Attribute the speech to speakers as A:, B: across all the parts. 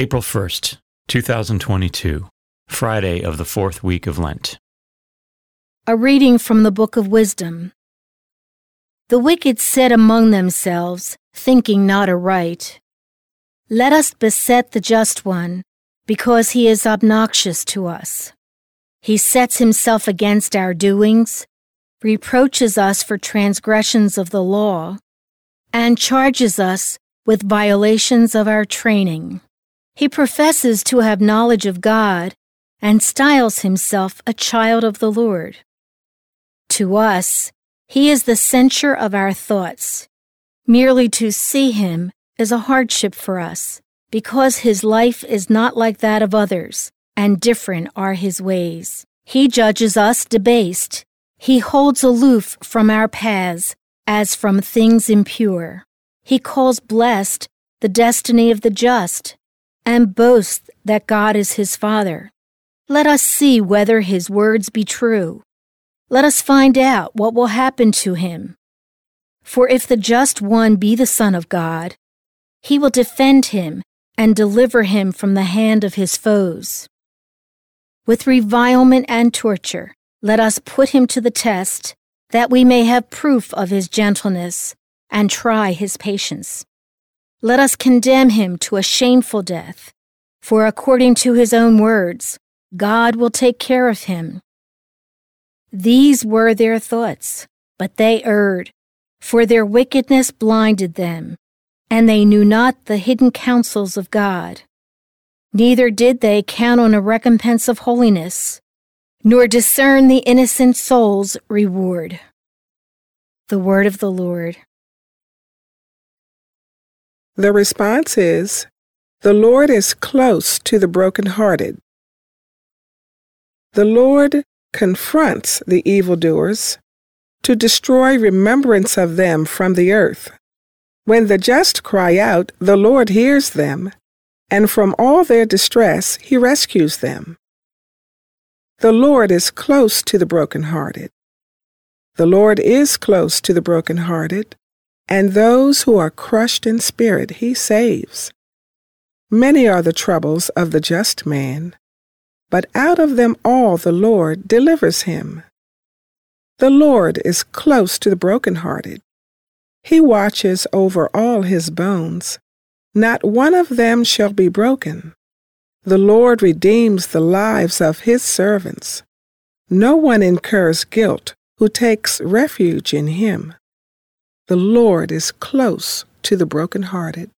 A: April 1st, 2022, Friday of the fourth week of Lent.
B: A reading from the Book of Wisdom. The wicked said among themselves, thinking not aright, Let us beset the just one, because he is obnoxious to us. He sets himself against our doings, reproaches us for transgressions of the law, and charges us with violations of our training. He professes to have knowledge of God and styles himself a child of the Lord. To us, he is the censure of our thoughts. Merely to see him is a hardship for us, because his life is not like that of others, and different are his ways. He judges us debased. He holds aloof from our paths as from things impure. He calls blessed the destiny of the just and boasts that God is his Father. Let us see whether his words be true. Let us find out what will happen to him. For if the just one be the Son of God, he will defend him and deliver him from the hand of his foes. With revilement and torture, let us put him to the test, that we may have proof of his gentleness and try his patience. Let us condemn him to a shameful death, for according to his own words, God will take care of him. These were their thoughts, but they erred, for their wickedness blinded them, and they knew not the hidden counsels of God. Neither did they count on a recompense of holiness, nor discern the innocent soul's reward. The word of the Lord.
C: The response is The Lord is close to the brokenhearted. The Lord confronts the evildoers to destroy remembrance of them from the earth. When the just cry out, the Lord hears them, and from all their distress he rescues them. The Lord is close to the brokenhearted. The Lord is close to the brokenhearted and those who are crushed in spirit he saves. Many are the troubles of the just man, but out of them all the Lord delivers him. The Lord is close to the brokenhearted. He watches over all his bones. Not one of them shall be broken. The Lord redeems the lives of his servants. No one incurs guilt who takes refuge in him. The Lord is close to the brokenhearted.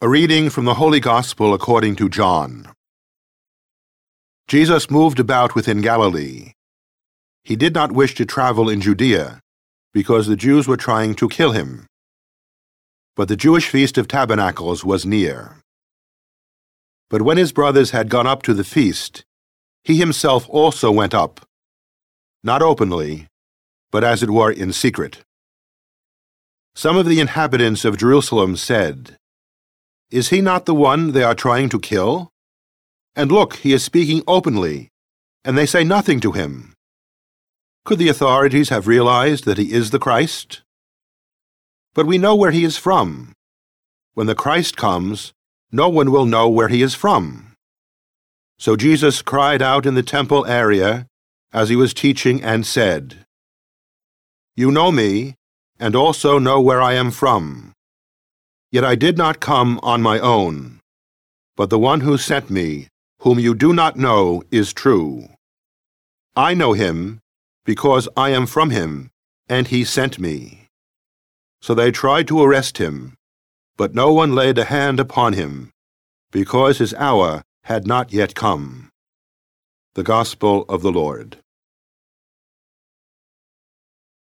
D: A reading from the Holy Gospel according to John. Jesus moved about within Galilee. He did not wish to travel in Judea, because the Jews were trying to kill him. But the Jewish feast of tabernacles was near. But when his brothers had gone up to the feast, he himself also went up not openly, but as it were in secret. Some of the inhabitants of Jerusalem said, Is he not the one they are trying to kill? And look, he is speaking openly, and they say nothing to him. Could the authorities have realized that he is the Christ? But we know where he is from. When the Christ comes, no one will know where he is from. So Jesus cried out in the temple area as he was teaching and said, You know me, and also know where I am from. Yet I did not come on my own, but the one who sent me, whom you do not know, is true. I know him, because I am from him, and he sent me. So they tried to arrest him, but no one laid a hand upon him, because his hour had not yet come. The Gospel of the Lord.